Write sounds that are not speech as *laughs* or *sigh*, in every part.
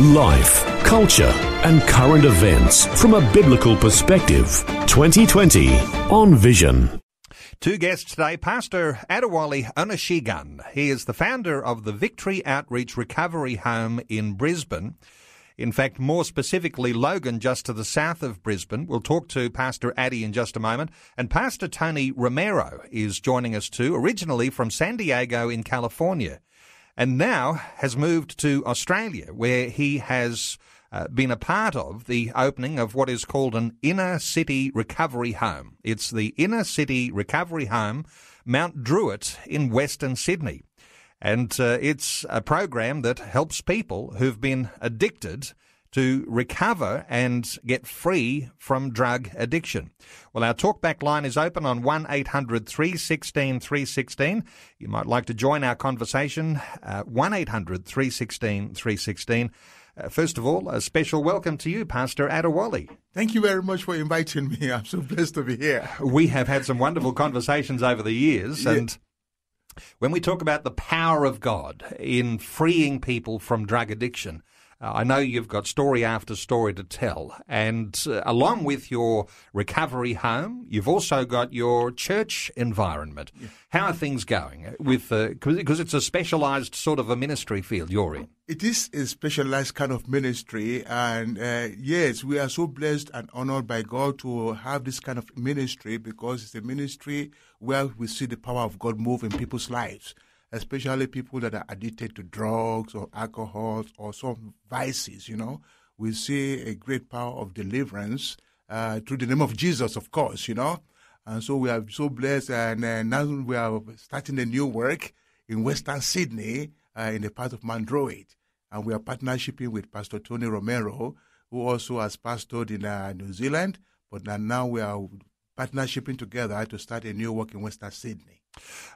Life, culture, and current events from a biblical perspective. 2020 on Vision. Two guests today, Pastor Adewale Onishigan. He is the founder of the Victory Outreach Recovery Home in Brisbane. In fact, more specifically, Logan, just to the south of Brisbane. We'll talk to Pastor Addy in just a moment. And Pastor Tony Romero is joining us too, originally from San Diego in California, and now has moved to Australia, where he has uh, been a part of the opening of what is called an inner city recovery home. It's the inner city recovery home, Mount Druitt in Western Sydney. And uh, it's a program that helps people who've been addicted to recover and get free from drug addiction. Well, our talkback line is open on 1 800 316 316. You might like to join our conversation. Uh, 1 800 316 316. Uh, first of all, a special welcome to you, Pastor Adewale. Thank you very much for inviting me. I'm so blessed to be here. We have had some wonderful conversations over the years, yeah. and when we talk about the power of God in freeing people from drug addiction, uh, I know you've got story after story to tell. And uh, along with your recovery home, you've also got your church environment. Yeah. How are things going with, because uh, it's a specialized sort of a ministry field you're in? It is a specialized kind of ministry. And uh, yes, we are so blessed and honored by God to have this kind of ministry because it's a ministry where we see the power of God move in people's lives especially people that are addicted to drugs or alcohol or some vices, you know. We see a great power of deliverance uh, through the name of Jesus, of course, you know. And so we are so blessed, and uh, now we are starting a new work in Western Sydney uh, in the part of Druitt. And we are partnershiping with Pastor Tony Romero, who also has pastored in uh, New Zealand, but now we are partnershiping together to start a new work in Western Sydney.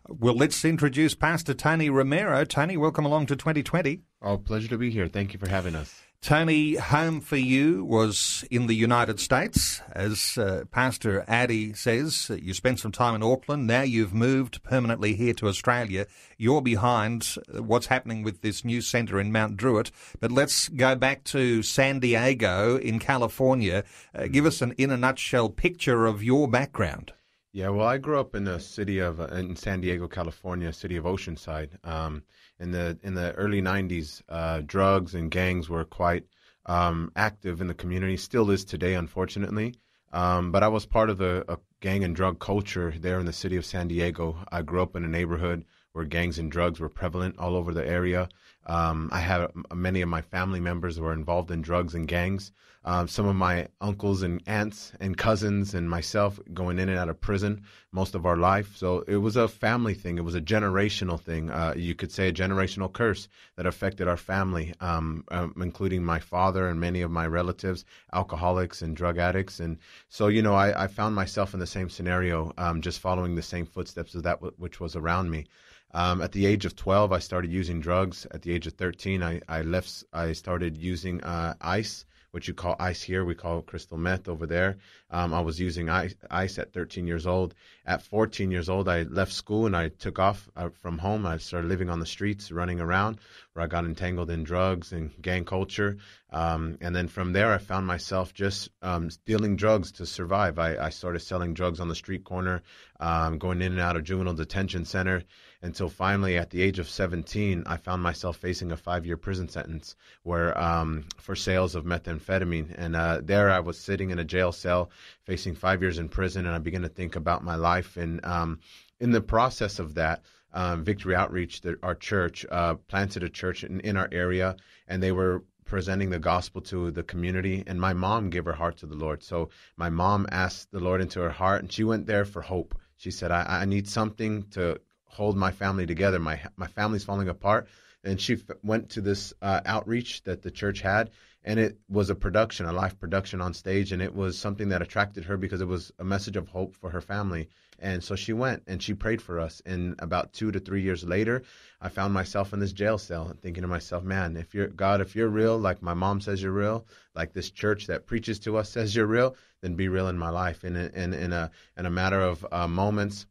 Well, let's introduce Pastor Tony Romero. Tony, welcome along to 2020. Oh, pleasure to be here. Thank you for having us. Tony, home for you was in the United States. As uh, Pastor Addy says, you spent some time in Auckland. Now you've moved permanently here to Australia. You're behind what's happening with this new centre in Mount Druitt. But let's go back to San Diego in California. Uh, give us an in a nutshell picture of your background. Yeah, well, I grew up in the city of uh, in San Diego, California, city of Oceanside. Um, in the in the early '90s, uh, drugs and gangs were quite um, active in the community. Still is today, unfortunately. Um, but I was part of the gang and drug culture there in the city of San Diego. I grew up in a neighborhood where gangs and drugs were prevalent all over the area. Um, I had many of my family members were involved in drugs and gangs. Um, some of my uncles and aunts and cousins and myself going in and out of prison most of our life. So it was a family thing. It was a generational thing. Uh, you could say a generational curse that affected our family, um, um, including my father and many of my relatives, alcoholics and drug addicts. And so, you know, I, I found myself in the same scenario, um, just following the same footsteps of that w- which was around me. Um, at the age of 12, I started using drugs. At the age of 13, I, I left. I started using uh, ice, which you call ice here. We call crystal meth over there. Um, I was using ice, ice at 13 years old. At 14 years old, I left school and I took off uh, from home. I started living on the streets, running around, where I got entangled in drugs and gang culture. Um, and then from there, I found myself just um, dealing drugs to survive. I, I, started selling drugs on the street corner, um, going in and out of juvenile detention center until finally, at the age of 17, I found myself facing a five-year prison sentence where um, for sales of methamphetamine. And uh, there, I was sitting in a jail cell, facing five years in prison, and I began to think about my life. And um, in the process of that, um, Victory Outreach, the, our church, uh, planted a church in, in our area, and they were presenting the gospel to the community. And my mom gave her heart to the Lord. So my mom asked the Lord into her heart, and she went there for hope. She said, I, I need something to hold my family together. My my family's falling apart. And she f- went to this uh, outreach that the church had, and it was a production, a live production on stage, and it was something that attracted her because it was a message of hope for her family. And so she went and she prayed for us. And about two to three years later, I found myself in this jail cell, thinking to myself, "Man, if you're God, if you're real, like my mom says you're real, like this church that preaches to us says you're real, then be real in my life." And in in a in a matter of uh, moments.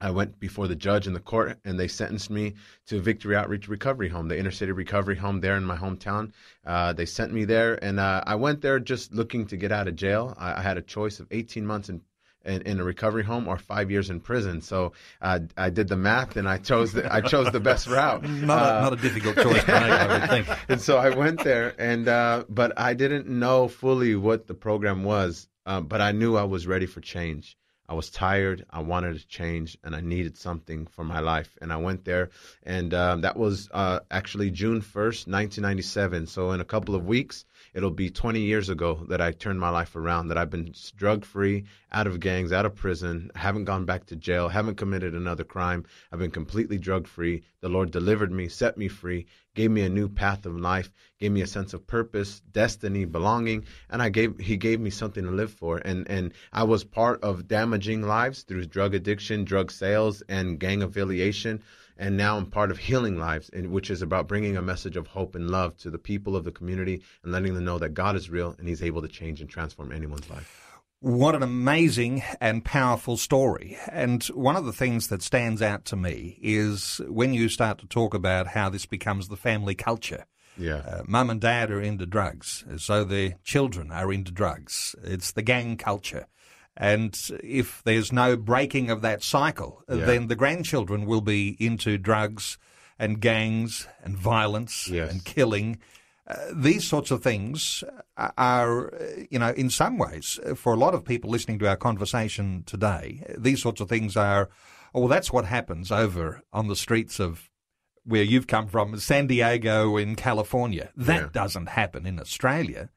I went before the judge in the court, and they sentenced me to Victory Outreach Recovery Home, the inner city recovery home there in my hometown. Uh, they sent me there, and uh, I went there just looking to get out of jail. I, I had a choice of 18 months in in, in, a recovery home or five years in prison. So uh, I did the math and I chose the, I chose the best route. *laughs* not, a, uh, not a difficult choice I. *laughs* And so I went there, and uh, but I didn't know fully what the program was. Uh, but I knew I was ready for change. I was tired. I wanted to change, and I needed something for my life. And I went there, and um, that was uh, actually June 1st, 1997. So in a couple of weeks, it'll be 20 years ago that I turned my life around. That I've been drug free, out of gangs, out of prison, haven't gone back to jail, haven't committed another crime. I've been completely drug free. The Lord delivered me, set me free, gave me a new path of life, gave me a sense of purpose, destiny, belonging, and I gave he gave me something to live for. And and I was part of damaging lives through drug addiction, drug sales, and gang affiliation. And now I'm part of healing lives, which is about bringing a message of hope and love to the people of the community and letting them know that God is real and He's able to change and transform anyone's life. What an amazing and powerful story. And one of the things that stands out to me is when you start to talk about how this becomes the family culture. Yeah. Uh, Mum and dad are into drugs, so their children are into drugs. It's the gang culture. And if there's no breaking of that cycle, uh, yeah. then the grandchildren will be into drugs and gangs and violence yes. and killing uh, these sorts of things are, uh, you know, in some ways, uh, for a lot of people listening to our conversation today, these sorts of things are, oh, well, that's what happens over on the streets of where you've come from, San Diego in California. That yeah. doesn't happen in Australia.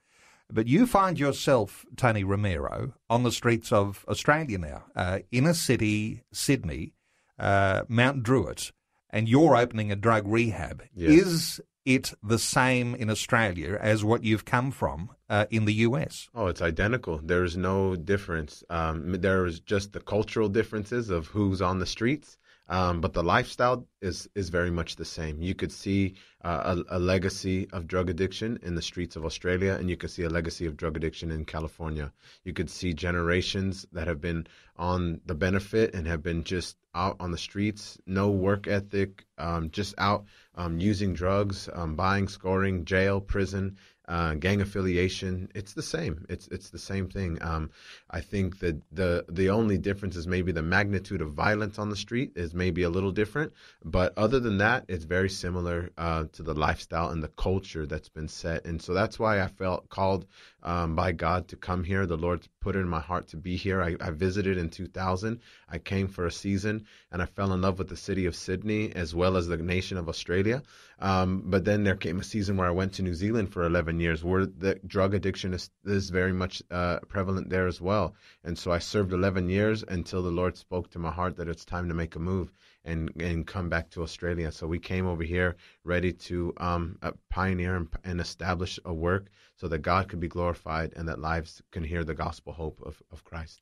But you find yourself, Tony Romero, on the streets of Australia now, uh, inner city, Sydney, uh, Mount Druitt, and you're opening a drug rehab. Is it the same in Australia as what you've come from uh, in the US? Oh, it's identical. There's no difference. Um, there is just the cultural differences of who's on the streets. Um, but the lifestyle is is very much the same. You could see uh, a, a, legacy of drug addiction in the streets of Australia, and you could see a legacy of drug addiction in California. You could see generations that have been on the benefit and have been just out on the streets, no work ethic, um, just out um, using drugs, um, buying, scoring, jail, prison, uh, gang affiliation. It's the same. It's it's the same thing. Um, I think that the the only difference is maybe the magnitude of violence on the street is maybe a little different, but other than that, it's very similar uh, to the lifestyle and the culture that's been set. And so that's why I felt called um, by God to come here. The Lord put it in my heart to be here. I, I visited in 2000. I came for a season, and I fell in love with the city of Sydney as well as the nation of Australia. Um, but then there came a season where I went to New Zealand for 11 years, where the drug addiction is, is very much uh, prevalent there as well. And so I served 11 years until the Lord spoke to my heart that it's time to make a move and and come back to Australia. So we came over here ready to um, uh, pioneer and, and, establish a work so that God could be glorified and that lives can hear the gospel hope of, of Christ.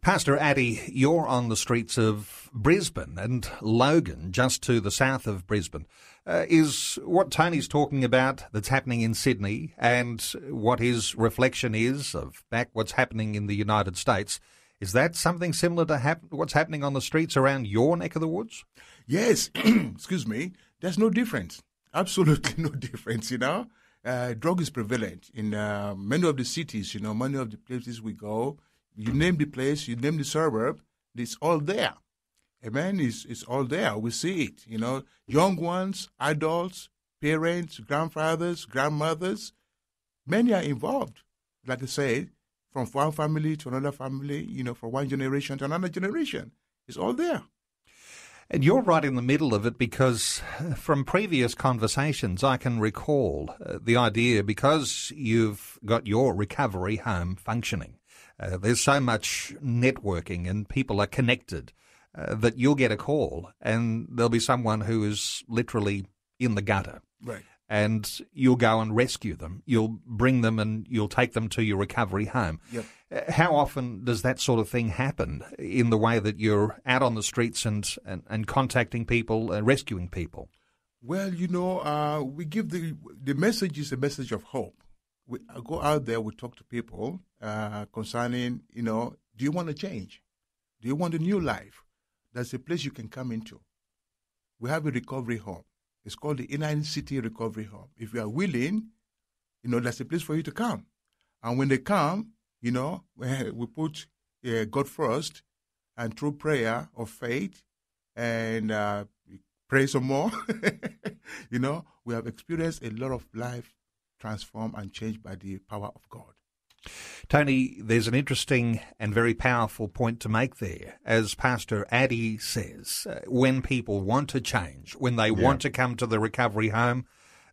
Pastor Addy, you're on the streets of Brisbane and Logan, just to the south of Brisbane. Uh, is what Tony's talking about that's happening in Sydney and what his reflection is of back what's happening in the United States is that something similar to hap- what's happening on the streets around your neck of the woods? Yes. *clears throat* Excuse me. There's no difference. Absolutely *laughs* no difference, you know. Uh, drug is prevalent in uh, many of the cities, you know, many of the places we go. You name the place, you name the suburb, it's all there. Amen. It's, it's all there. We see it, you know. Young ones, adults, parents, grandfathers, grandmothers, many are involved. Like I said, from one family to another family, you know, from one generation to another generation. It's all there. And you're right in the middle of it because uh, from previous conversations, I can recall uh, the idea because you've got your recovery home functioning. Uh, there's so much networking and people are connected uh, that you'll get a call and there'll be someone who is literally in the gutter. Right. And you'll go and rescue them. You'll bring them and you'll take them to your recovery home. Yep. Uh, How often does that sort of thing happen in the way that you're out on the streets and, and, and contacting people and rescuing people? Well, you know, uh, we give the the message is a message of hope. We I go out there, we talk to people uh, concerning, you know, do you want to change? Do you want a new life? There's a place you can come into. We have a recovery home. It's called the Inner City Recovery Home. If you are willing, you know, there's a place for you to come. And when they come, you know, *laughs* we put uh, God first, and through prayer of faith and uh, pray some more, *laughs* you know, we have experienced a lot of life transformed and changed by the power of God. Tony, there's an interesting and very powerful point to make there. As Pastor Addy says, uh, when people want to change, when they want to come to the recovery home,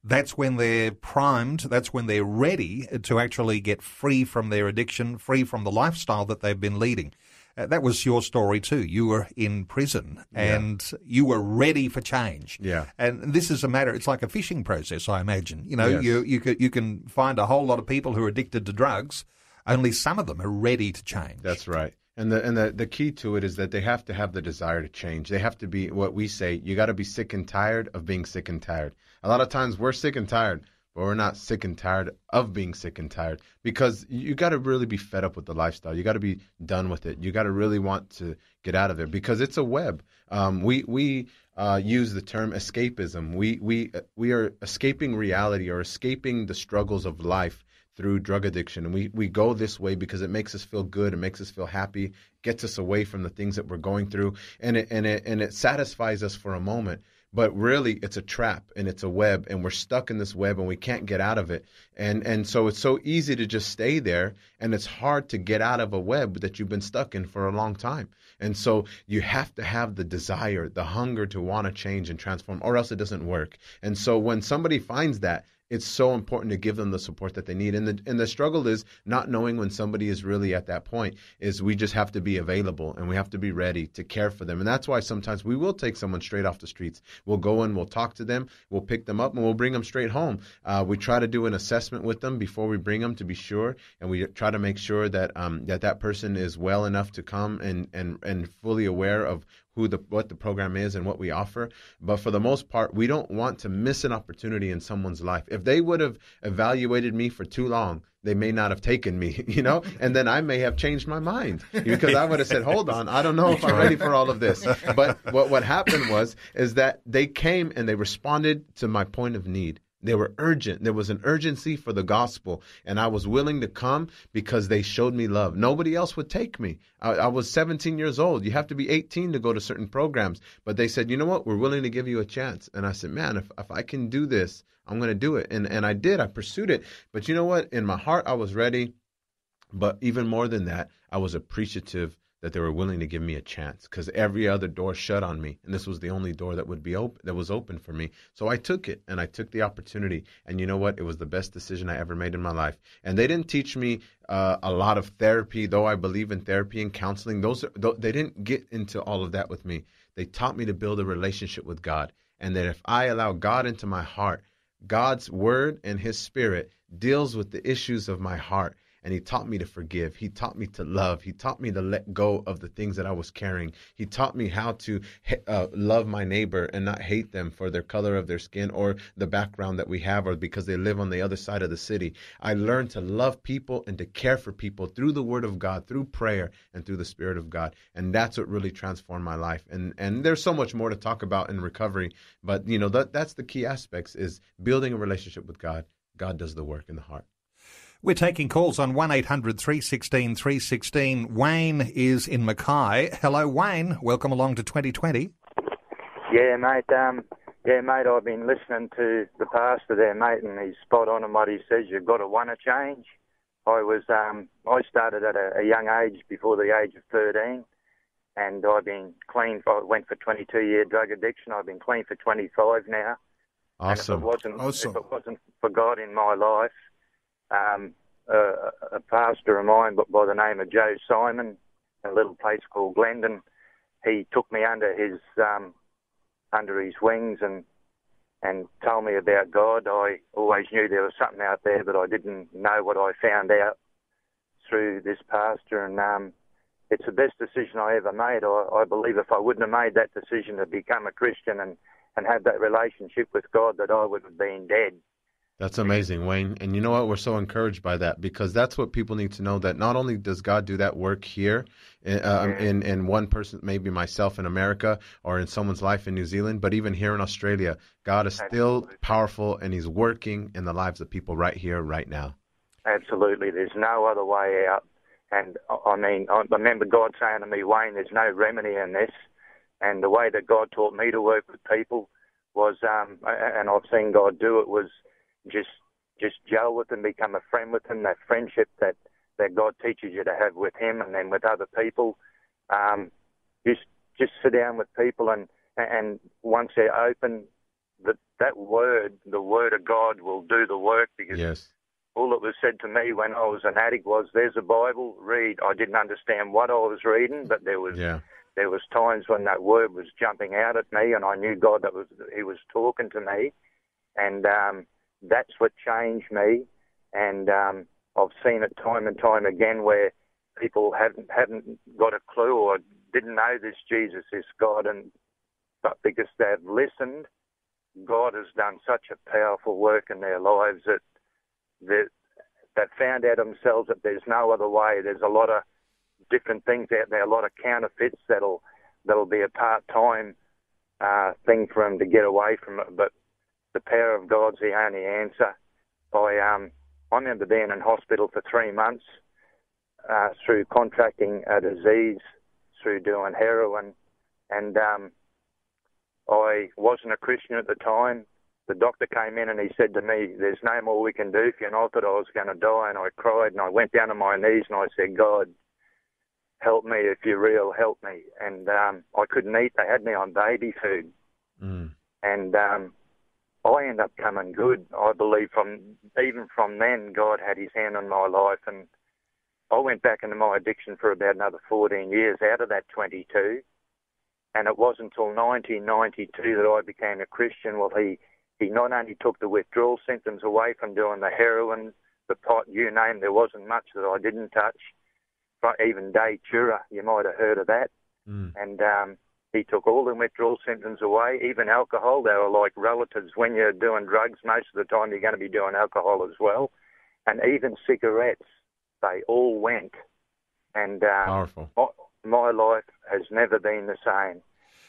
that's when they're primed, that's when they're ready to actually get free from their addiction, free from the lifestyle that they've been leading. Uh, that was your story too. You were in prison and you were ready for change. Yeah. And this is a matter. It's like a fishing process, I imagine. You know, Yes. you you can, you can find a whole lot of people who are addicted to drugs. Only some of them are ready to change. That's right. And the and the, the key to it is that they have to have the desire to change. They have to be what we say, you got to be sick and tired of being sick and tired. A lot of times we're sick and tired, but we're not sick and tired of being sick and tired because you got to really be fed up with the lifestyle. You got to be done with it. You got to really want to get out of there because it's a web. Um, we we uh, use the term escapism. We we we are escaping reality or escaping the struggles of life through drug addiction. And we, we go this way because it makes us feel good, it makes us feel happy, gets us away from the things that we're going through, and it and it and it satisfies us for a moment. But really it's a trap and it's a web and we're stuck in this web and we can't get out of it. And and so it's so easy to just stay there and it's hard to get out of a web that you've been stuck in for a long time. And so you have to have the desire, the hunger to want to change and transform, or else it doesn't work. And so when somebody finds that, it's so important to give them the support that they need. And the and the struggle is not knowing when somebody is really at that point. Is we just have to be available and we have to be ready to care for them. And that's why sometimes we will take someone straight off the streets. We'll go and we'll talk to them. We'll pick them up and we'll bring them straight home. Uh, we try to do an assessment with them before we bring them to be sure, and we try to make sure that um, that that person is well enough to come and and and fully aware of who the what the program is and what we offer. But for the most part, we don't want to miss an opportunity in someone's life. If they would have evaluated me for too long, they may not have taken me, *laughs* you know, and then I may have changed my mind because I would have said, "Hold on, I don't know if I'm ready for all of this." But what what happened was is that they came and they responded to my point of need. They were urgent. There was an urgency for the gospel, and I was willing to come because they showed me love. Nobody else would take me. I, I was 17 years old. You have to be 18 to go to certain programs, but they said, "You know what? We're willing to give you a chance." And I said, "Man, if if I can do this, I'm going to do it." And and I did. I pursued it. But you know what? In my heart, I was ready. But even more than that, I was appreciative that they were willing to give me a chance because every other door shut on me, and this was the only door that would be open that was open for me. So I took it, and I took the opportunity. And you know what? It was the best decision I ever made in my life. And they didn't teach me uh, a lot of therapy, though I believe in therapy and counseling. Those are, th- they didn't get into all of that with me. They taught me to build a relationship with God, and that if I allow God into my heart, God's word and His Spirit deals with the issues of my heart and he taught me to forgive. He taught me to love. He taught me to let go of the things that I was carrying. He taught me how to uh, love my neighbor and not hate them for their color of their skin or the background that we have or because they live on the other side of the city. I learned to love people and to care for people through the word of God, through prayer and through the spirit of God. And that's what really transformed my life. And and there's so much more to talk about in recovery, but you know that that's the key aspects is building a relationship with God. God does the work in the heart. We're taking calls on 1800 316 316. Wayne is in Mackay. Hello, Wayne. Welcome along to 2020. Yeah, mate. Um, yeah, mate. I've been listening to the pastor there, mate, and he's spot on in what he says. You've got to want to change. I was, um, I started at a, a young age, before the age of 13, and I've been clean. I went for 22 year drug addiction. I've been clean for 25 now. And if Awesome. it wasn't, Awesome. if it wasn't for God in my life, um, uh, a pastor of mine, by the name of Joe Simon, in a little place called Glenden, he took me under his um, under his wings and and told me about God. I always knew there was something out there, but I didn't know what I found out through this pastor. And um, it's the best decision I ever made. I, I believe if I wouldn't have made that decision to become a Christian and, and have that relationship with God, that I would have been dead. That's amazing, Wayne. And you know what? We're so encouraged by that because that's what people need to know that not only does God do that work here in, uh, in, in one person, maybe myself in America or in someone's life in New Zealand, but even here in Australia, God is still powerful and He's working in the lives of people right here, right now. Absolutely. There's no other way out. And I mean, I remember God saying to me, Wayne, there's no remedy in this. And the way that God taught me to work with people was, um, and I've seen God do it, was just just gel with them, become a friend with them. That friendship that that God teaches you to have with Him, and then with other people. Um, just just sit down with people, and and once they're open, that that word, the word of God, will do the work. Because yes. all that was said to me when I was an addict was, "There's a Bible, read." I didn't understand what I was reading, but there was. Yeah. There was times when that word was jumping out at me, and I knew God that was He was talking to me, and um, that's what changed me, and um, I've seen it time and time again where people haven't haven't got a clue or didn't know this Jesus is God, and but because they've listened, God has done such a powerful work in their lives that that that found out themselves that there's no other way. There's a lot of different things out there, a lot of counterfeits that'll that'll be a part time uh, thing for them to get away from it, but the power of God's the only answer. I um I remember being in hospital for three months uh, through contracting a disease through doing heroin, and um, I wasn't a Christian at the time. The doctor came in and he said to me, "There's no more we can do for you." And I thought I was going to die, and I cried and I went down on my knees and I said, "God, help me if you're real, help me." And um, I couldn't eat; they had me on baby food, mm. and um, I end up coming good. I believe from even from then, God had His hand on my life, and I went back into my addiction for about another 14 years out of that 22. And it wasn't until 1992 that I became a Christian. Well, he he not only took the withdrawal symptoms away from doing the heroin, the pot, you name, there wasn't much that I didn't touch. Even day Datura, you might have heard of that. Mm. And um, he took all the withdrawal symptoms away, even alcohol. They were like relatives. When you're doing drugs, most of the time you're going to be doing alcohol as well. And even cigarettes, they all went. And um, Powerful. My, my life has never been the same.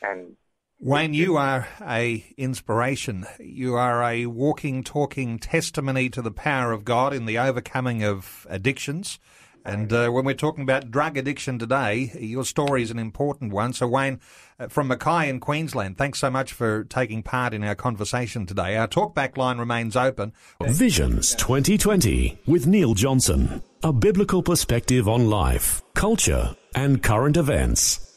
And Wayne, you are a inspiration. You are a walking, talking testimony to the power of God in the overcoming of addictions. And uh, when we're talking about drug addiction today, your story is an important one. So, Wayne, uh, from Mackay in Queensland, thanks so much for taking part in our conversation today. Our talkback line remains open. Visions 2020 with Neil Johnson. A biblical perspective on life, culture, and current events.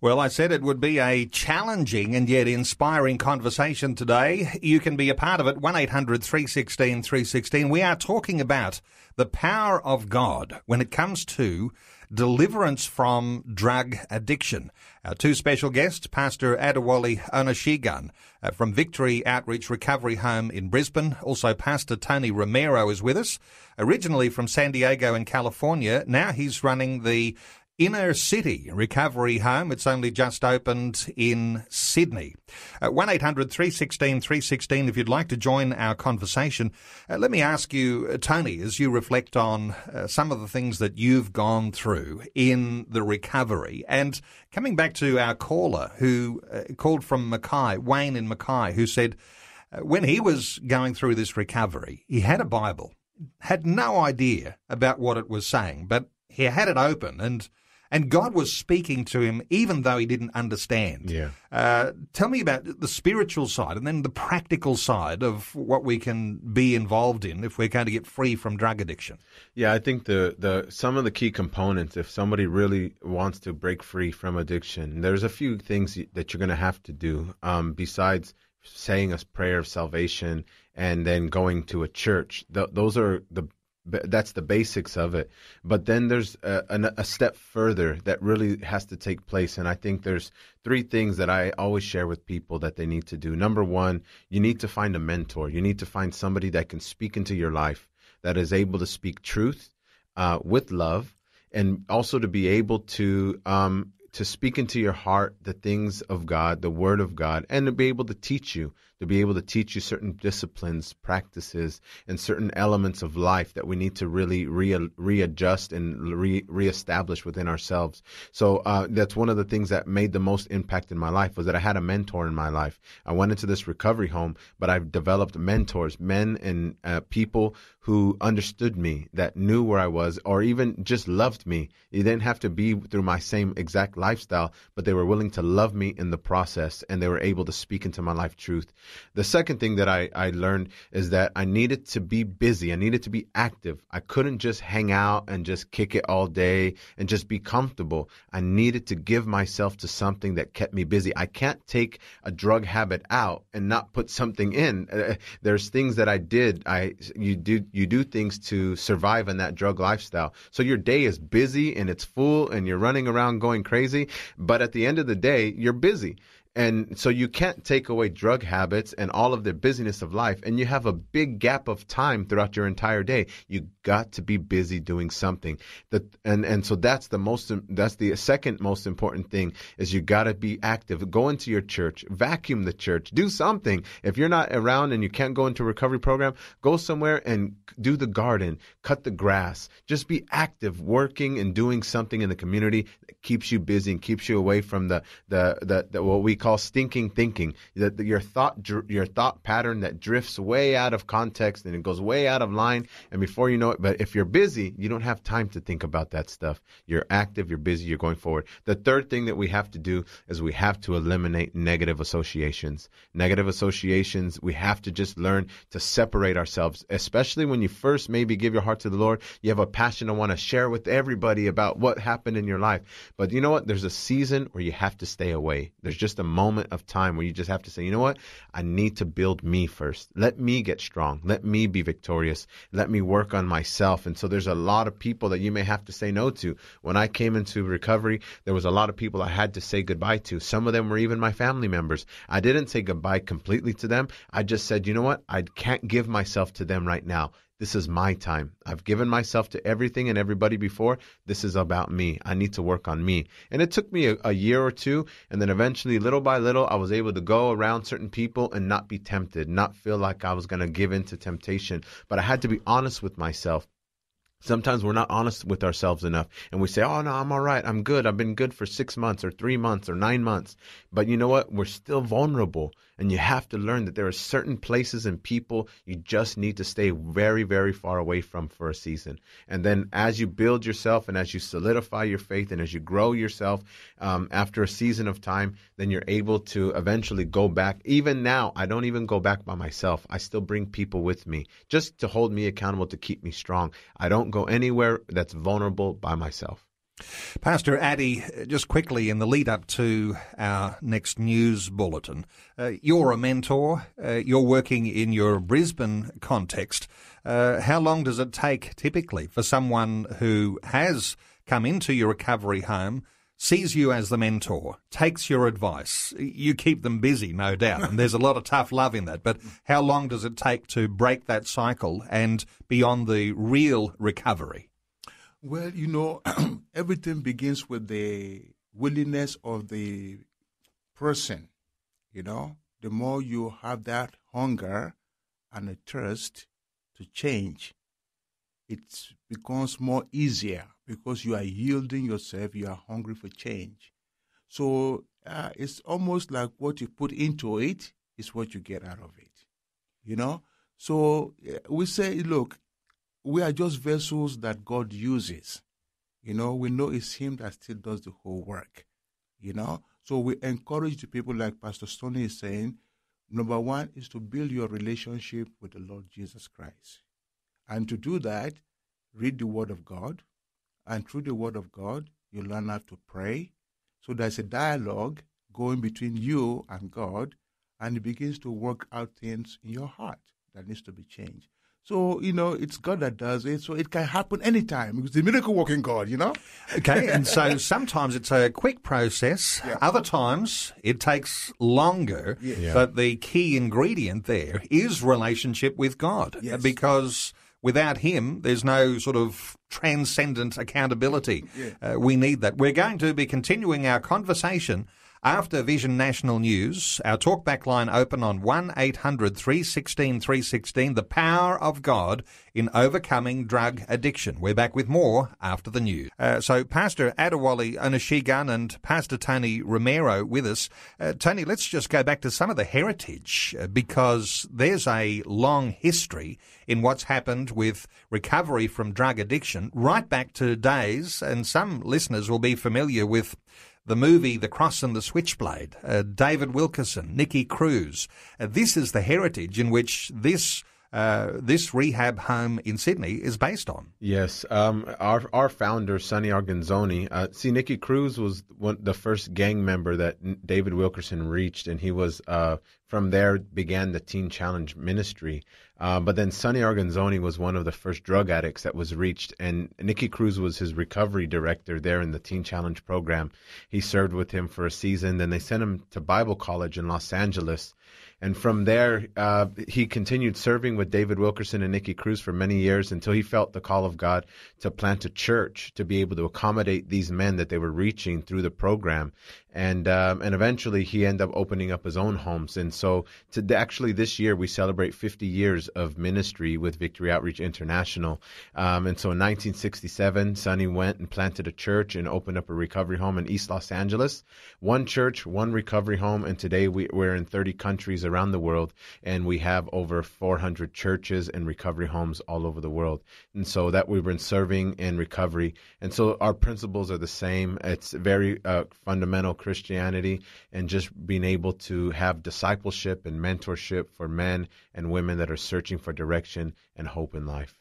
Well, I said it would be a challenging and yet inspiring conversation today. You can be a part of it. 1 800 316 316. We are talking about the power of God when it comes to deliverance from drug addiction. Our two special guests, Pastor Adewale Onoshigun uh, from Victory Outreach Recovery Home in Brisbane. Also, Pastor Tony Romero is with us, originally from San Diego in California. Now he's running the Inner City Recovery Home. It's only just opened in Sydney. Uh, 1 800 316 316 if you'd like to join our conversation. Uh, let me ask you, uh, Tony, as you reflect on uh, some of the things that you've gone through in the recovery. And coming back to our caller who uh, called from Mackay, Wayne in Mackay, who said uh, when he was going through this recovery, he had a Bible, had no idea about what it was saying, but he had it open and and God was speaking to him even though he didn't understand. Yeah. Uh, tell me about the spiritual side and then the practical side of what we can be involved in if we're going to get free from drug addiction. Yeah, I think the, the some of the key components, if somebody really wants to break free from addiction, there's a few things that you're going to have to do um, besides saying a prayer of salvation and then going to a church. Th- those are the that's the basics of it. But then there's a, a, a step further that really has to take place, and I think there's three things that I always share with people that they need to do. Number one, you need to find a mentor. You need to find somebody that can speak into your life, that is able to speak truth uh, with love, and also to be able to um, to speak into your heart the things of God, the Word of God, and to be able to teach you to be able to teach you certain disciplines, practices, and certain elements of life that we need to really re- readjust and re- reestablish within ourselves. So uh, that's one of the things that made the most impact in my life was that I had a mentor in my life. I went into this recovery home, but I've developed mentors, men and uh, people who understood me, that knew where I was, or even just loved me. It didn't have to be through my same exact lifestyle, but they were willing to love me in the process, and they were able to speak into my life truth. The second thing that I, I learned is that I needed to be busy. I needed to be active. I couldn't just hang out and just kick it all day and just be comfortable. I needed to give myself to something that kept me busy. I can't take a drug habit out and not put something in. *laughs* There's things that I did. I you do you do things to survive in that drug lifestyle. So your day is busy and it's full and you're running around going crazy, but at the end of the day, you're busy. And so you can't take away drug habits and all of the busyness of life, and you have a big gap of time throughout your entire day. You got to be busy doing something. That and and so that's the most that's the second most important thing is you got to be active. Go into your church, vacuum the church, do something. If you're not around and you can't go into a recovery program, go somewhere and do the garden, cut the grass. Just be active, working and doing something in the community that keeps you busy and keeps you away from the the, the, the what we call call stinking thinking. That your thought your thought pattern that drifts way out of context and it goes way out of line. And before you know it, but if you're busy, you don't have time to think about that stuff. You're active, you're busy, you're going forward. The third thing that we have to do is we have to eliminate negative associations. Negative associations, we have to just learn to separate ourselves, especially when you first maybe give your heart to the Lord. You have a passion to want to share with everybody about what happened in your life. But you know what? There's a season where you have to stay away. There's just a moment of time where you just have to say, you know what? I need to build me first. Let me get strong. Let me be victorious. Let me work on myself. And so there's a lot of people that you may have to say no to. When I came into recovery, there was a lot of people I had to say goodbye to. Some of them were even my family members. I didn't say goodbye completely to them. I just said, you know what? I can't give myself to them right now. This is my time. I've given myself to everything and everybody before. This is about me. I need to work on me. And it took me a, a, year or two. And then eventually, little by little, I was able to go around certain people and not be tempted, not feel like I was going to give in to temptation. But I had to be honest with myself. Sometimes we're not honest with ourselves enough and we say, Oh, no, I'm all right. I'm good. I've been good for six months or three months or nine months. But you know what? We're still vulnerable. And you have to learn that there are certain places and people you just need to stay very, very far away from for a season. And then as you build yourself and as you solidify your faith and as you grow yourself um, after a season of time, then you're able to eventually go back. Even now, I don't even go back by myself. I still bring people with me just to hold me accountable to keep me strong. I don't go anywhere that's vulnerable by myself. Pastor Addy, just quickly in the lead up to our next news bulletin, uh, you're a mentor. Uh, you're working in your Brisbane context. Uh, how long does it take typically for someone who has come into your recovery home, sees you as the mentor, takes your advice? You keep them busy, no doubt, and there's a lot of tough love in that. But how long does it take to break that cycle and beyond the real recovery? Well, you know, *clears throat* everything begins with the willingness of the person. You know, the more you have that hunger and a thirst to change, it becomes more easier because you are yielding yourself, you are hungry for change. So uh, it's almost like what you put into it is what you get out of it. You know? So uh, we say, look, we are just vessels that God uses. You know, we know it's Him that still does the whole work. You know, so we encourage the people, like Pastor Stoney is saying. Number one is to build your relationship with the Lord Jesus Christ. And to do that, read the Word of God. And through the Word of God, you learn how to pray. So there's a dialogue going between you and God, and it begins to work out things in your heart that needs to be changed. So, you know, it's God that does it. So it can happen anytime. It's the miracle working God, you know? Okay, and so *laughs* sometimes it's a quick process. Yeah. Other times it takes longer. Yeah. But the key ingredient there is relationship with God. Yes. Because without Him, there's no sort of transcendent accountability. Yeah. Uh, we need that. We're going to be continuing our conversation after Vision National News. Our talkback line open on 1 800 316 316. The power of God in overcoming drug addiction. We're back with more after the news. Uh, so, Pastor Adewale Onashigan and Pastor Tony Romero with us. Uh, Tony, let's just go back to some of the heritage uh, because there's a long history in what's happened with recovery from drug addiction, right back to days, and some listeners will be familiar with the movie The Cross and the Switchblade, uh, David Wilkerson, Nicky Cruz. Uh, this is the heritage in which this uh, this rehab home in Sydney is based on. Yes, um, our our founder Sonny Arguinzoni. Uh, see, Nicky Cruz was one, the first gang member that David Wilkerson reached, and he was uh, from there began the Teen Challenge ministry. Uh, but then Sonny Arguinzoni was one of the first drug addicts that was reached, and Nicky Cruz was his recovery director there in the Teen Challenge program. He served with him for a season. Then they sent him to Bible College in Los Angeles. And from there, uh, he continued serving with David Wilkerson and Nicky Cruz for many years until he felt the call of God to plant a church to be able to accommodate these men that they were reaching through the program. And um, and eventually, he ended up opening up his own homes. And so, to actually this year, we celebrate 50 years of ministry with Victory Outreach International. Um, and so, in 1967, Sonny went and planted a church and opened up a recovery home in East Los Angeles. One church, one recovery home, and today we, we're in 30 countries around the world, and we have over 400 churches and recovery homes all over the world. And so that we've been serving in recovery, and so our principles are the same. It's very uh, fundamental Christianity, and just being able to have discipleship and mentorship for men and women that are searching for direction and hope in life.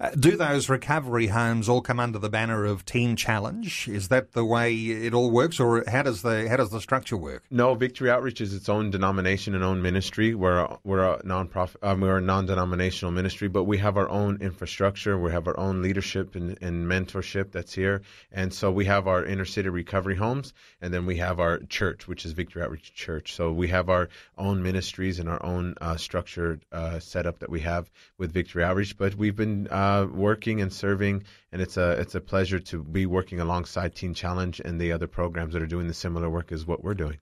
Uh, do those recovery homes all come under the banner of Teen Challenge? Is that the way it all works, or how does the how does the structure work? No, Victory Outreach is its own denomination and own ministry. We're a, we're a nonprofit, um, we're a non-denominational ministry, but we have our own infrastructure. We have our own leadership and, and mentorship that's here, and so we have our inner city recovery homes, and then we have our church, which is Victory Outreach Church. So we have our own ministries and our own uh, structured uh, setup that we have with Victory Outreach. But we've been uh, working and serving, and it's a it's a pleasure to be working alongside Teen Challenge and the other programs that are doing the similar work as what we're doing.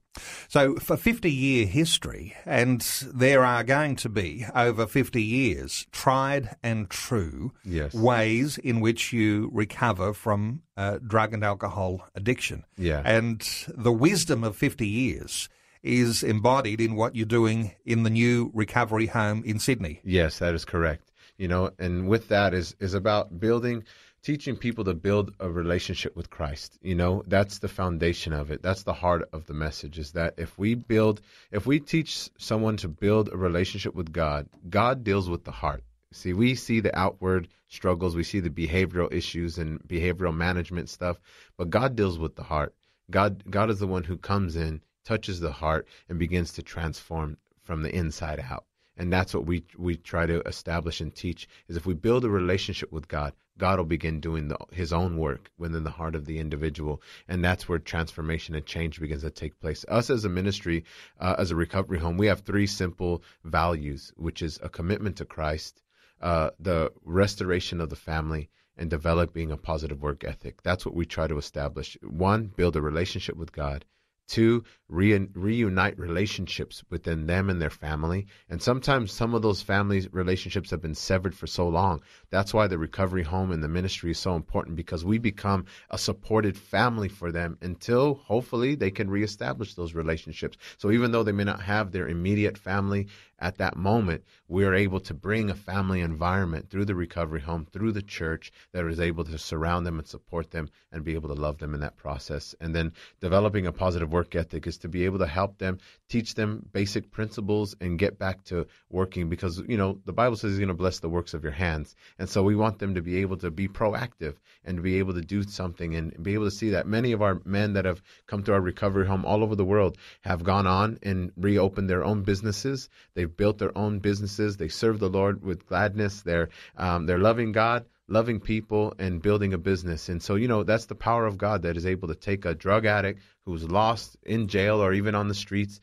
So, for 50 year history, and there are going to be over 50 years tried and true Yes. ways in which you recover from uh, drug and alcohol addiction. Yeah. And the wisdom of 50 years is embodied in what you're doing in the new recovery home in Sydney. Yes, that is correct. You know, and with that is is about building teaching people to build a relationship with Christ. You know, that's the foundation of it. That's the heart of the message is that if we build if we teach someone to build a relationship with God, God deals with the heart. See, we see the outward struggles, we see the behavioral issues and behavioral management stuff, but God deals with the heart. God God is the one who comes in, touches the heart and begins to transform from the inside out and that's what we we try to establish and teach is if we build a relationship with God, God will begin doing the, His own work within the heart of the individual, and that's where transformation and change begins to take place. Us as a ministry, uh, as a recovery home, we have three simple values, which is a commitment to Christ, uh, the restoration of the family, and developing a positive work ethic. That's what we try to establish. One, build a relationship with God. Two, re- reunite relationships within them and their family. And sometimes some of those family relationships have been severed for so long. That's why the recovery home and the ministry is so important because we become a supported family for them until hopefully they can reestablish those relationships. So even though they may not have their immediate family at that moment, we're able to bring a family environment through the recovery home, through the church that is able to surround them and support them and be able to love them in that process. And then developing a positive work work ethic is to be able to help them, teach them basic principles, and get back to working because you know the Bible says He's going to bless the works of your hands, and so we want them to be able to be proactive and to be able to do something and be able to see that many of our men that have come to our recovery home all over the world have gone on and reopened their own businesses. They've built their own businesses. They serve the Lord with gladness. They're um, they're loving God loving people and building a business. And so, you know, that's the power of God that is able to take a drug addict who's lost in jail or even on the streets,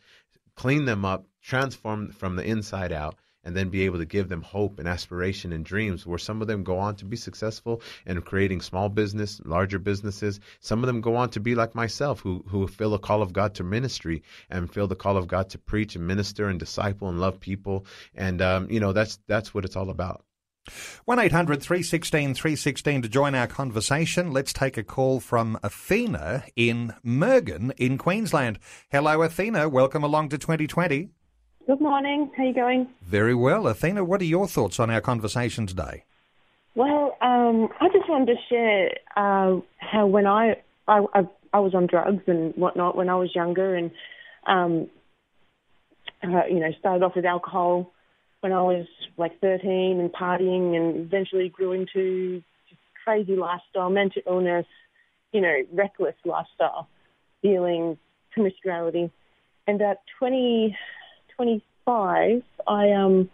clean them up, transform from the inside out, and then be able to give them hope and aspiration and dreams where some of them go on to be successful in creating small business, larger businesses. Some of them go on to be like myself who, who feel the call of God to ministry and feel the call of God to preach and minister and disciple and love people. And, um, you know, that's, that's what it's all about. 1 800 316 316 to join our conversation. Let's take a call from Athena in Murgon in Queensland. Hello, Athena. Welcome along to 2020. Good morning. How are you going? Very well. Athena, what are your thoughts on our conversation today? Well, um, I just wanted to share uh, how when I, I, I I was on drugs and whatnot when I was younger, and um, uh, you know started off with alcohol when I was like 13 and partying and eventually grew into just crazy lifestyle, mental illness, you know, reckless lifestyle, dealing, promiscuity. And at 20, 25, I, um,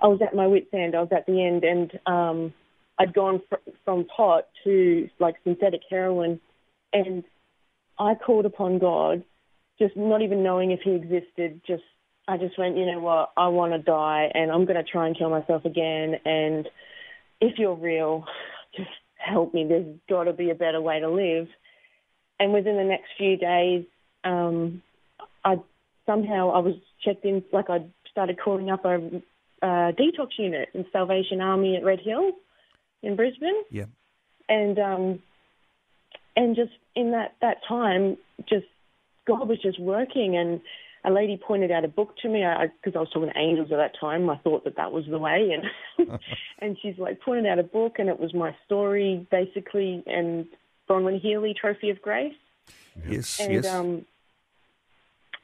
I was at my wit's end. I was at the end and, um, I'd gone fr- from pot to like synthetic heroin and I called upon God, just not even knowing if he existed, just I just went, you know what, I want to die and I'm going to try and kill myself again. And if you're real, just help me. There's got to be a better way to live. And within the next few days, um, I somehow I was checked in, like I started calling up a, a detox unit in Salvation Army at Red Hill in Brisbane. Yeah. And um, and just in that that time, just God was just working and a lady pointed out a book to me because I, I, was talking to angels at that time. I thought that that was the way, and *laughs* and she's like pointed out a book, and it was my story basically, and Bronwyn Healey Trophy of Grace. Yes, and, yes. Um,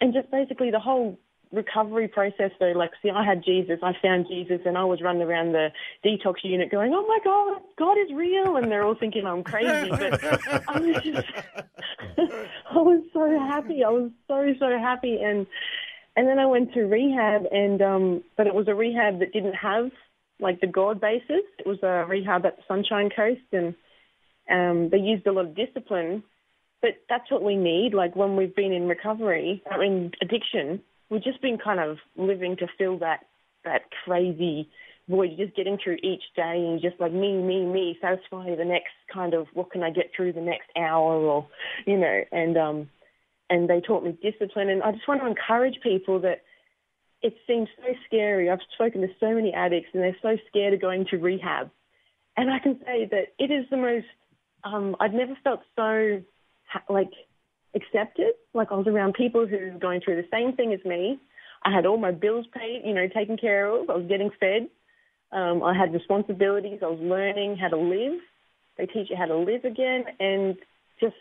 and just basically the whole recovery process though like see i had jesus i found jesus and i was running around the detox unit going oh my god god is real and they're all thinking i'm crazy but i was just *laughs* i was so happy i was so so happy and and then i went to rehab and um but it was a rehab that didn't have like the god basis. It was a rehab at the sunshine coast and um they used a lot of discipline but that's what we need like when we've been in recovery i mean addiction we've just been kind of living to fill that that crazy void, You're just getting through each day and you're just like me, me, me, satisfy the next kind of what can I get through the next hour or you know, and um and they taught me discipline and I just want to encourage people that it seems so scary. I've spoken to so many addicts and they're so scared of going to rehab. And I can say that it is the most um I've never felt so like accepted. Like I was around people who were going through the same thing as me. I had all my bills paid, you know, taken care of. I was getting fed. Um, I had responsibilities. I was learning how to live. They teach you how to live again, and just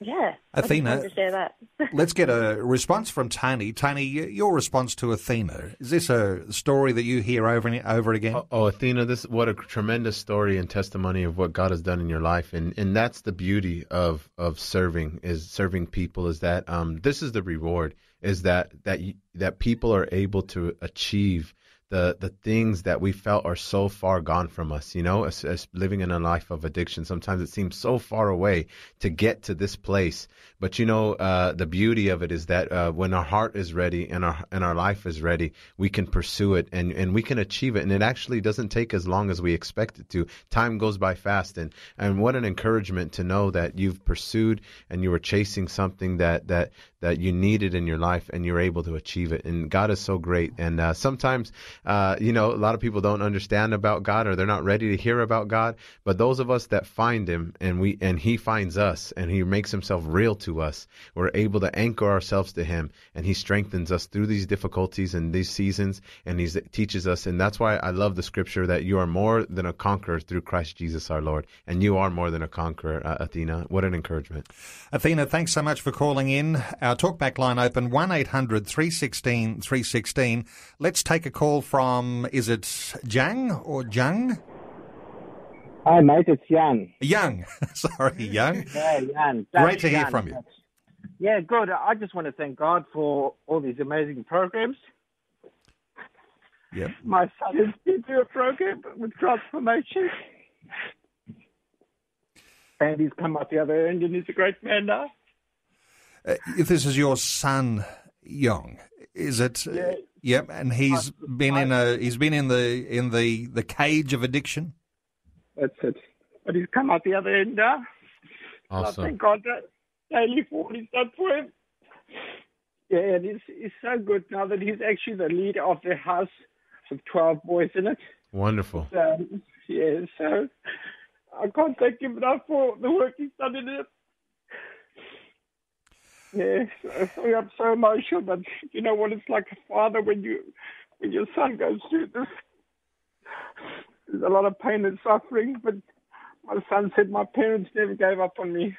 yeah, Athena, to share that. *laughs* let's get a response from Tony. Tony, your response to Athena is this a story that you hear over and over again? Oh, oh, Athena, this what a tremendous story and testimony of what God has done in your life, and and that's the beauty of of serving is serving people is that um this is the reward is that that that people are able to achieve the the things that we felt are so far gone from us you know as, as, living in a life of addiction. Sometimes it seems so far away to get to this place but you know uh, the beauty of it is that uh, when our heart is ready and our and our life is ready we can pursue it and and we can achieve it. And it actually doesn't take as long as we expect it to. Time goes by fast. And and what an encouragement to know that you've pursued and you were chasing something that that that you needed in your life and you're able to achieve it. And God is so great. And uh, sometimes uh, you know, a lot of people don't understand about God or they're not ready to hear about God. But those of us that find Him and we and He finds us and He makes Himself real to us, we're able to anchor ourselves to Him, and He strengthens us through these difficulties and these seasons, and He teaches us. And that's why I love the scripture that you are more than a conqueror through Christ Jesus our Lord, and you are more than a conqueror, uh, Athena. What an encouragement. Athena, thanks so much for calling in. Our talkback line open 1 800 316 316. Let's take a call from, is it Jang or Jung? Hi, mate. It's Young. Young. *laughs* Sorry, Young. Yeah, Jan. Great to hear from you. Yeah, good. I just want to thank God for all these amazing programs. Yeah. My son has been through a program with transformation. And he's come out the other end and he's a great man now. Uh, if this is your son, Young, is it? uh, Yeah. yep, and he's been in a he's been in the in the the cage of addiction. That's it. But he's come out the other end now. I Awesome. thank God that daily for what he's done for him. Yeah, and he's, he's so good now that he's actually the leader of the house with 12 boys in it. Wonderful. Um, yeah, so I can't thank him enough for the work he's done in it. Yeah, so, sorry, I'm so emotional, but you know what it's like a father when you when your son goes through this. There's a lot of pain and suffering, but my son said my parents never gave up on me.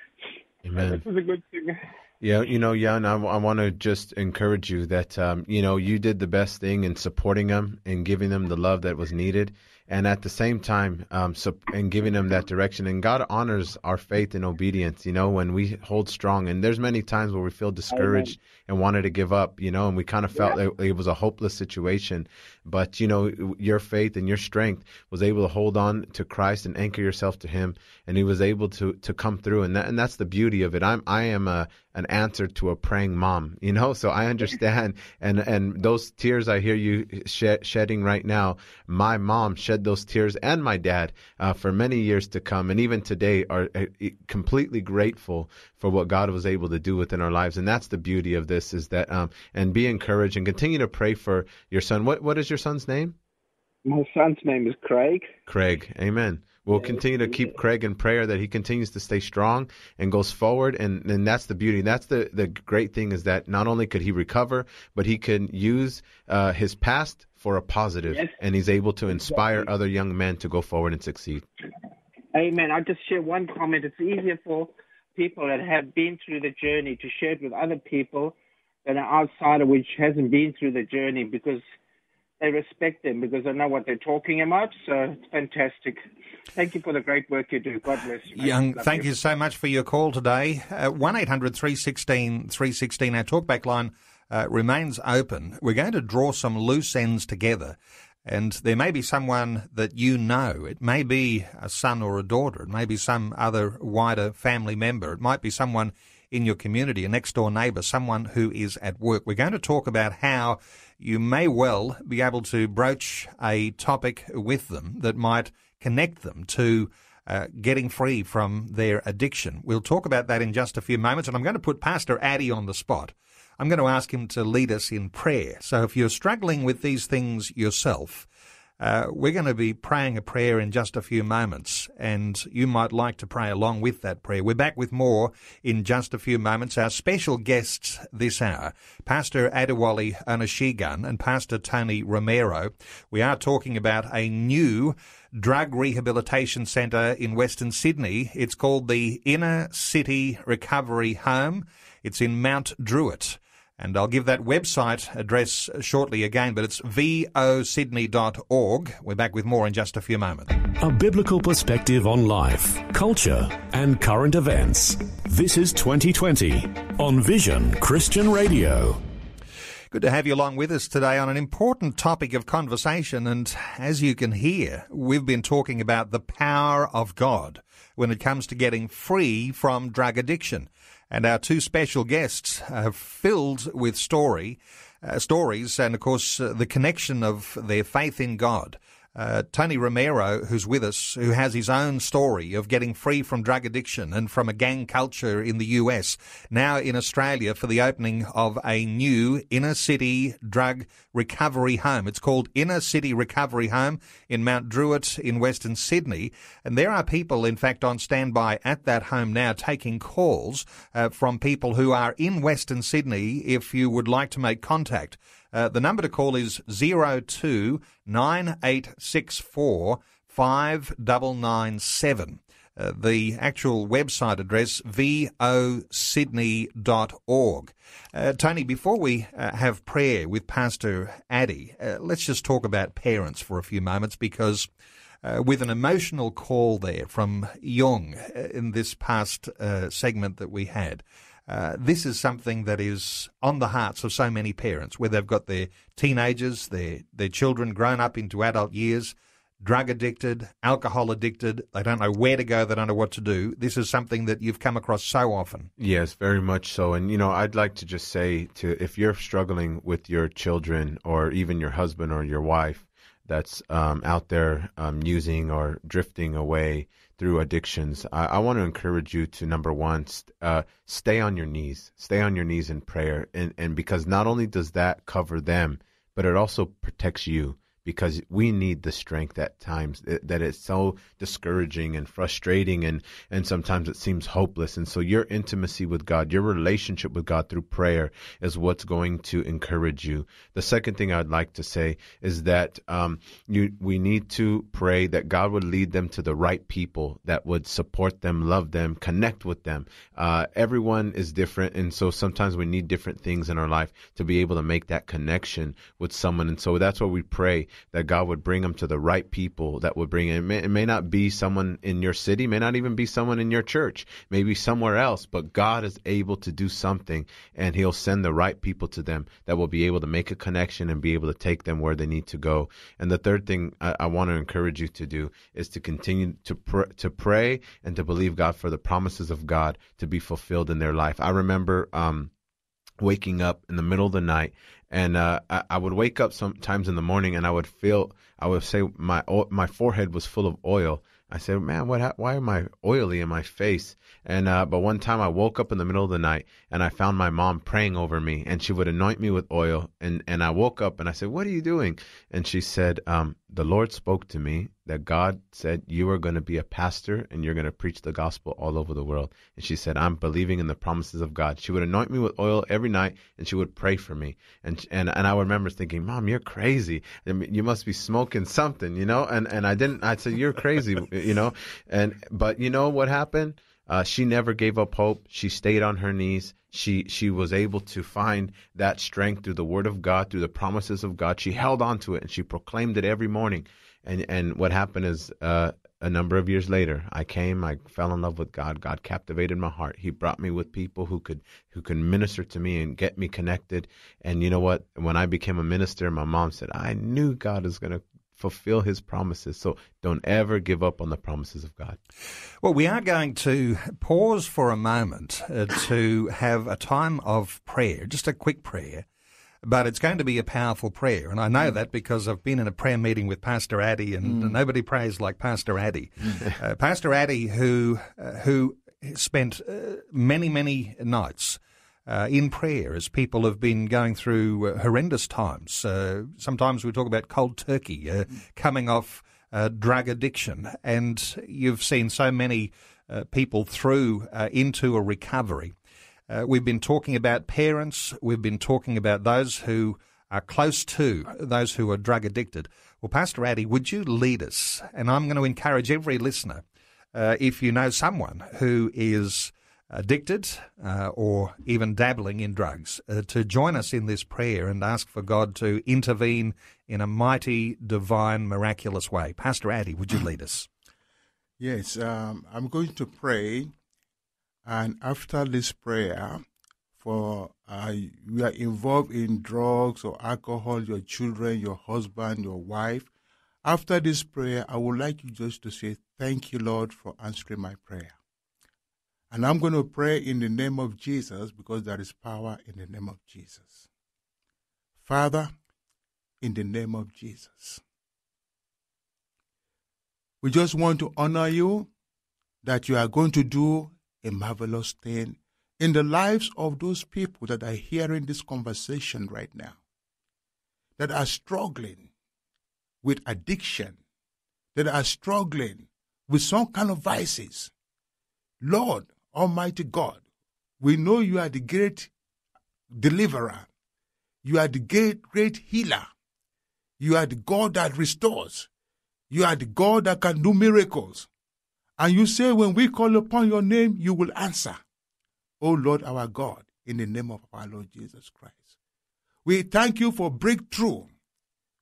Amen. It was a good thing. Yeah, you know, Jan, I, want to just encourage you that, um, you know, you did the best thing in supporting them and giving them the love that was needed. And at the same time, um, so, and giving them that direction. And God honors our faith and obedience, you know, when we hold strong. And there's many times where we feel discouraged and wanted to give up, you know, and we kind of felt like it was a hopeless situation. But, you know, your faith and your strength was able to hold on to Christ and anchor yourself to Him. And He was able to, to come through. And that, and that's the beauty of it. I'm, I am a, an answer to a praying mom, *laughs* you know, so I understand. And, and those tears I hear you shed, shedding right now, my mom shed those tears and my dad, uh, for many years to come. And even today are uh, completely grateful for what God was able to do within our lives. And that's the beauty of this is that, um, and be encouraged and continue to pray for your son. What, what is your son's name? My son's name is Craig. Craig. Amen. We'll continue to keep Craig in prayer that he continues to stay strong and goes forward. And, and that's the beauty. That's the, the great thing is that not only could he recover, but he can use uh, his past for a positive, Yes. and he's able to inspire other young men to go forward and succeed. Amen. I'll just share one comment. It's easier for people that have been through the journey to share it with other people than an outsider which hasn't been through the journey because they respect them because they know what they're talking about. So it's fantastic. Thank you for the great work you do. God bless you. mate. Young, Love thank you so much for your call today. Uh, One 800 316 316. Our talkback line uh, remains open. We're going to draw some loose ends together. And there may be someone that you know. It may be a son or a daughter. It may be some other wider family member. It might be someone in your community, a next door neighbour, someone who is at work. We're going to talk about how you may well be able to broach a topic with them that might connect them to uh, getting free from their addiction. We'll talk about that in just a few moments, and I'm going to put Pastor Addy on the spot. I'm going to ask him to lead us in prayer. So if you're struggling with these things yourself, uh, we're going to be praying a prayer in just a few moments, and you might like to pray along with that prayer. We're back with more in just a few moments. Our special guests this hour, Pastor Adewale Onashigan and Pastor Tony Romero. We are talking about a new drug rehabilitation centre in Western Sydney. It's called the Inner City Recovery Home. It's in Mount Druitt. And I'll give that website address shortly again, but it's vosydney.org. We're back with more in just a few moments. A biblical perspective on life, culture, and current events. This is 2020 on Vision Christian Radio. Good to have you along with us today on an important topic of conversation. And as you can hear, we've been talking about the power of God when it comes to getting free from drug addiction. And our two special guests are filled with story, uh, stories, and of course, uh, the connection of their faith in God. Uh, Tony Romero, who's with us, who has his own story of getting free from drug addiction and from a gang culture in the US, now in Australia for the opening of a new inner city drug recovery home. It's called Inner City Recovery Home in Mount Druitt in Western Sydney. And there are people, in fact, on standby at that home now taking calls uh, from people who are in Western Sydney if you would like to make contact. Uh, the number to call is 02 9864 5997. Uh, the actual website address, vosydney.org. Uh, Tony, before we uh, have prayer with Pastor Addy, uh, let's just talk about parents for a few moments because uh, with an emotional call there from Young uh, in this past segment that we had, uh, this is something that is on the hearts of so many parents, where they've got their teenagers, their their children grown up into adult years, drug addicted, alcohol addicted. They don't know where to go. They don't know what to do. This is something that you've come across so often. Yes, very much so. And you know, I'd like to just say to if you're struggling with your children or even your husband or your wife that's um, out there um, using or drifting away through addictions, I, I want to encourage you to number one, st- uh, stay on your knees, stay on your knees in prayer, and and because not only does that cover them, but it also protects you because we need the strength at times that it's so discouraging and frustrating and and sometimes it seems hopeless. And so your intimacy with God your relationship with God through prayer is what's going to encourage you. The second thing I'd like to say is that um, you we need to pray that God would lead them to the right people that would support them love them connect with them. Uh, everyone is different and so sometimes we need different things in our life to be able to make that connection with someone. And so that's what we pray that God would bring them to the right people that would bring it. May, it may not be someone in your city, may not even be someone in your church, maybe somewhere else, but God is able to do something and He'll send the right people to them that will be able to make a connection and be able to take them where they need to go. And the third thing I, I want to encourage you to do is to continue to pr- to pray and to believe God for the promises of God to be fulfilled in their life. I remember um, waking up in the middle of the night and uh, I, I, would wake up sometimes in the morning and I would feel I would say my my forehead was full of oil. I said, "Man, what? Why am I oily in my face?" And uh, but one time I woke up in the middle of the night and I found my mom praying over me, and she would anoint me with oil. And and I woke up and I said, "What are you doing?" And she said, um, "The Lord spoke to me that God said you are going to be a pastor and you're going to preach the gospel all over the world." And she said, "I'm believing in the promises of God." She would anoint me with oil every night, and she would pray for me. And and and I remember thinking, "Mom, you're crazy. You must be smoking something, you know?" And and I didn't. I said, "You're crazy, *laughs* you know." And but you know what happened? Uh, she never gave up hope. She stayed on her knees. She she was able to find that strength through the Word of God, through the promises of God. She held on to it and she proclaimed it every morning. And and what happened is uh, a number of years later, I came. I fell in love with God. God captivated my heart. He brought me with people who could who could minister to me and get me connected. And you know what? When I became a minister, my mom said, "I knew God is going to fulfill his promises. So don't ever give up on the promises of God. Well, we are going to pause for a moment uh, to have a time of prayer, just a quick prayer. But it's going to be a powerful prayer. And I know mm. that because I've been in a prayer meeting with Pastor Addy, and mm. nobody prays like Pastor Addy. *laughs* uh, Pastor Addy, who, uh, who spent uh, many, many nights uh, in prayer as people have been going through uh, horrendous times. Uh, sometimes we talk about cold turkey, uh, coming off uh, drug addiction, and you've seen so many uh, people through into a recovery. we've been talking about parents, we've been talking about those who are close to those who are drug addicted. Well, Pastor Addy, would you lead us? And I'm going to encourage every listener, if you know someone who is addicted uh, or even dabbling in drugs uh, to join us in this prayer and ask for God to intervene in a mighty, divine, miraculous way. Pastor Addy, would you lead us? Yes, um, I'm going to pray, and after this prayer, for uh, you are involved in drugs or alcohol, your children, your husband, your wife. After this prayer, I would like you just to say, Thank you, Lord, for answering my prayer. And I'm going to pray in the name of Jesus because there is power in the name of Jesus. Father, in the name of Jesus, We just want to honor you that you are going to do a marvelous thing in the lives of those people that are hearing this conversation right now, that are struggling with addiction, that are struggling with some kind of vices. Lord, Almighty God, we know you are the great deliverer. You are the great, great healer. You are the God that restores. You are the God that can do miracles. And you say, when we call upon your name, you will answer. O Lord our God, in the name of our Lord Jesus Christ. We thank you for breakthrough.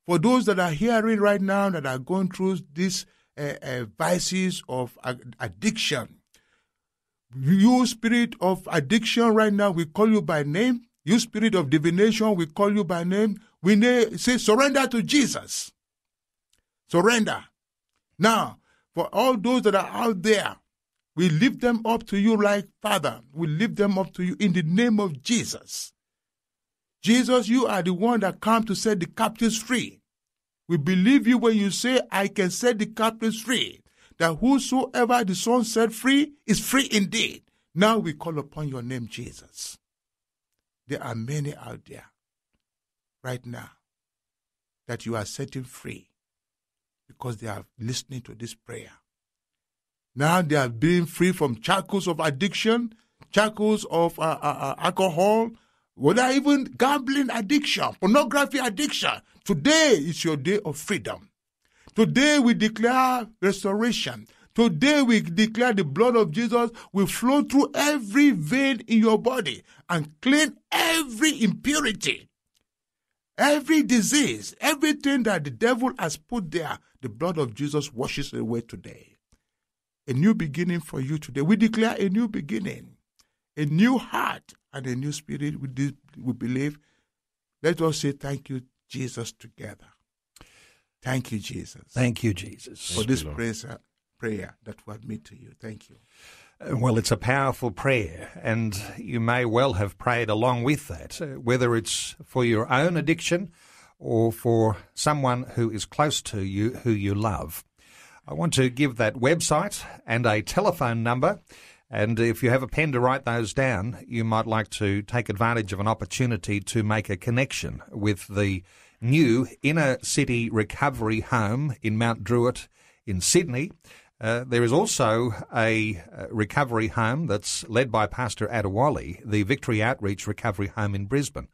For those that are hearing right now that are going through these uh, uh, vices of addiction, you spirit of addiction right now, we call you by name. You spirit of divination, we call you by name. We say surrender to Jesus. Surrender. Now, for all those that are out there, we lift them up to you like Father. We lift them up to you in the name of Jesus. Jesus, you are the one that come to set the captives free. We believe you when you say, I can set the captives free. That whosoever the Son set free is free indeed. Now we call upon your name, Jesus. There are many out there right now that you are setting free because they are listening to this prayer. Now they are being free from shackles of addiction, shackles of uh, uh, uh, alcohol, whether even gambling addiction, pornography addiction. Today is your day of freedom. Today we declare restoration. Today we declare the blood of Jesus will flow through every vein in your body and clean every impurity, every disease, everything that the devil has put there the blood of Jesus washes away today. A new beginning for you today. We declare a new beginning, a new heart, and a new spirit. We, we believe. Let us say thank you, Jesus, together. Thank you, Jesus. Thank you, Jesus. For this prayer, prayer that we admit to you. Thank you. Uh, well, it's a powerful prayer, and you may well have prayed along with that, uh, whether it's for your own addiction or for someone who is close to you who you love. I want to give that website and a telephone number. And if you have a pen to write those down, you might like to take advantage of an opportunity to make a connection with the new inner city recovery home in Mount Druitt in Sydney. Uh, there is also a uh, recovery home that's led by Pastor Adewale, the Victory Outreach Recovery Home in Brisbane.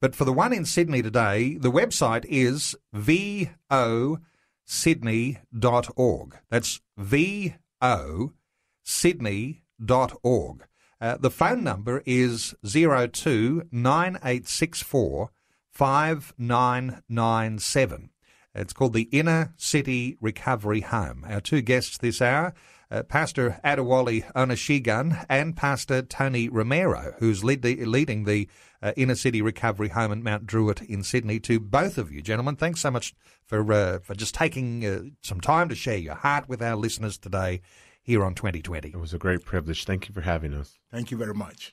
But for the one in Sydney today, the website is vosydney.org. That's vosydney.org. Uh, the phone number is 029864 5997. It's called the Inner City Recovery Home. Our two guests this hour, uh, Pastor Adewale Onashigun and Pastor Tony Romero, who's lead the, leading the uh, Inner City Recovery Home at Mount Druitt in Sydney. To both of you, gentlemen, thanks so much for uh, for just taking uh, some time to share your heart with our listeners today here on 2020. It was a great privilege. Thank you for having us. Thank you very much.